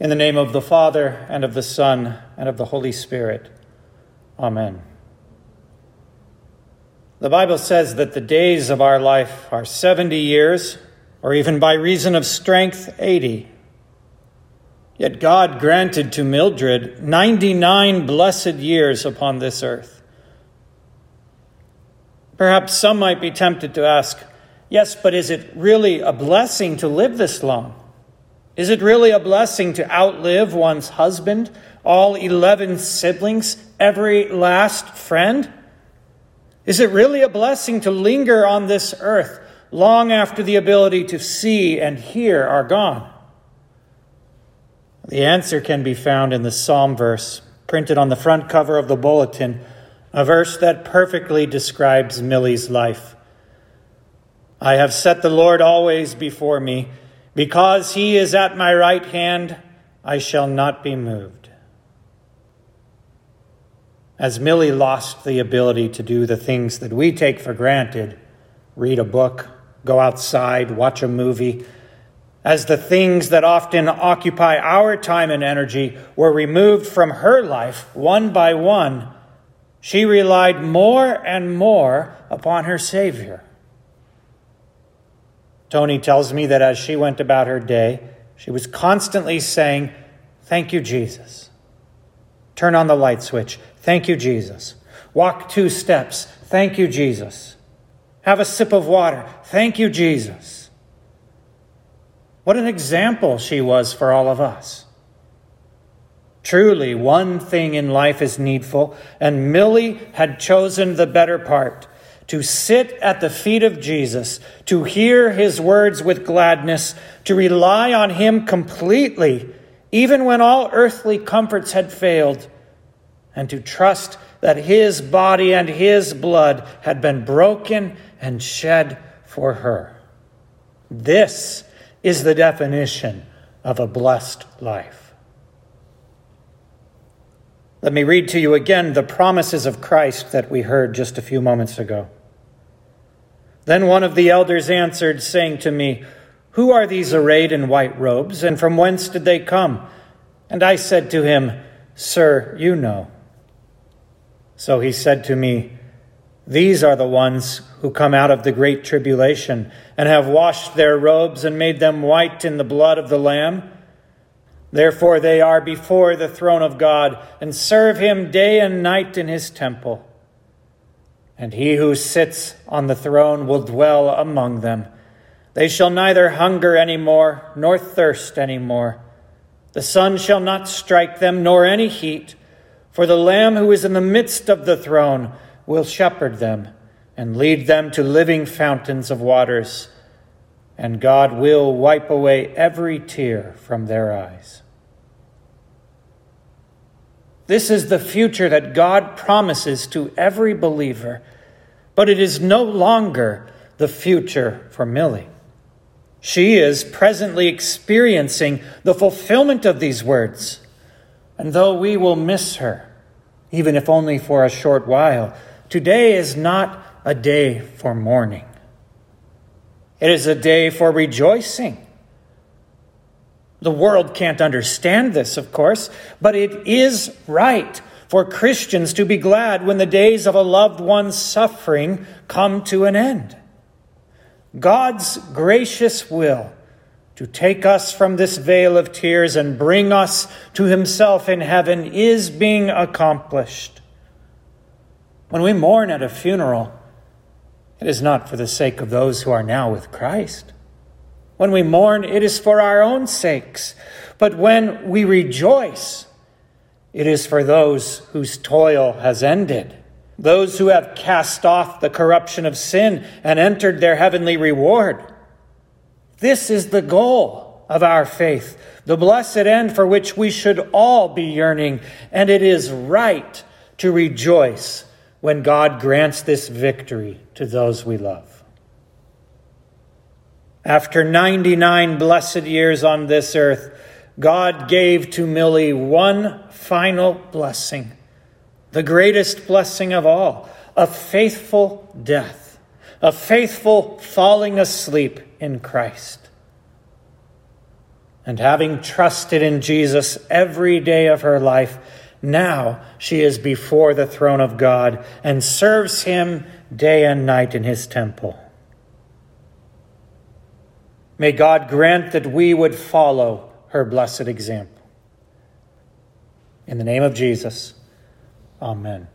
In the name of the Father, and of the Son, and of the Holy Spirit. Amen. The Bible says that the days of our life are 70 years, or even by reason of strength, 80. Yet God granted to Mildred 99 blessed years upon this earth. Perhaps some might be tempted to ask, yes, but is it really a blessing to live this long? Is it really a blessing to outlive one's husband, all 11 siblings, every last friend? Is it really a blessing to linger on this earth long after the ability to see and hear are gone? The answer can be found in the Psalm verse printed on the front cover of the bulletin, a verse that perfectly describes Millie's life. I have set the Lord always before me. Because he is at my right hand, I shall not be moved. As Millie lost the ability to do the things that we take for granted read a book, go outside, watch a movie as the things that often occupy our time and energy were removed from her life one by one, she relied more and more upon her Savior. Tony tells me that as she went about her day, she was constantly saying, Thank you, Jesus. Turn on the light switch. Thank you, Jesus. Walk two steps. Thank you, Jesus. Have a sip of water. Thank you, Jesus. What an example she was for all of us. Truly, one thing in life is needful, and Millie had chosen the better part to sit at the feet of Jesus, to hear his words with gladness, to rely on him completely, even when all earthly comforts had failed, and to trust that his body and his blood had been broken and shed for her. This is the definition of a blessed life. Let me read to you again the promises of Christ that we heard just a few moments ago. Then one of the elders answered, saying to me, Who are these arrayed in white robes, and from whence did they come? And I said to him, Sir, you know. So he said to me, These are the ones who come out of the great tribulation, and have washed their robes and made them white in the blood of the Lamb. Therefore they are before the throne of God, and serve him day and night in his temple and he who sits on the throne will dwell among them. They shall neither hunger any more, nor thirst any more. The sun shall not strike them, nor any heat, for the Lamb who is in the midst of the throne will shepherd them and lead them to living fountains of waters, and God will wipe away every tear from their eyes. This is the future that God promises to every believer, but it is no longer the future for Millie. She is presently experiencing the fulfillment of these words. And though we will miss her, even if only for a short while, today is not a day for mourning. It is a day for rejoicing the world can't understand this, of course, but it is right for Christians to be glad when the days of a loved one's suffering come to an end. God's gracious will to take us from this vale of tears and bring us to Himself in heaven is being accomplished. When we mourn at a funeral, it is not for the sake of those who are now with Christ. When we mourn, it is for our own sakes. But when we rejoice, it is for those whose toil has ended, those who have cast off the corruption of sin and entered their heavenly reward. This is the goal of our faith, the blessed end for which we should all be yearning, and it is right to rejoice when God grants this victory to those we love. After 99 blessed years on this earth, God gave to Millie one final blessing, the greatest blessing of all a faithful death, a faithful falling asleep in Christ. And having trusted in Jesus every day of her life, now she is before the throne of God and serves him day and night in his temple. May God grant that we would follow her blessed example. In the name of Jesus, amen.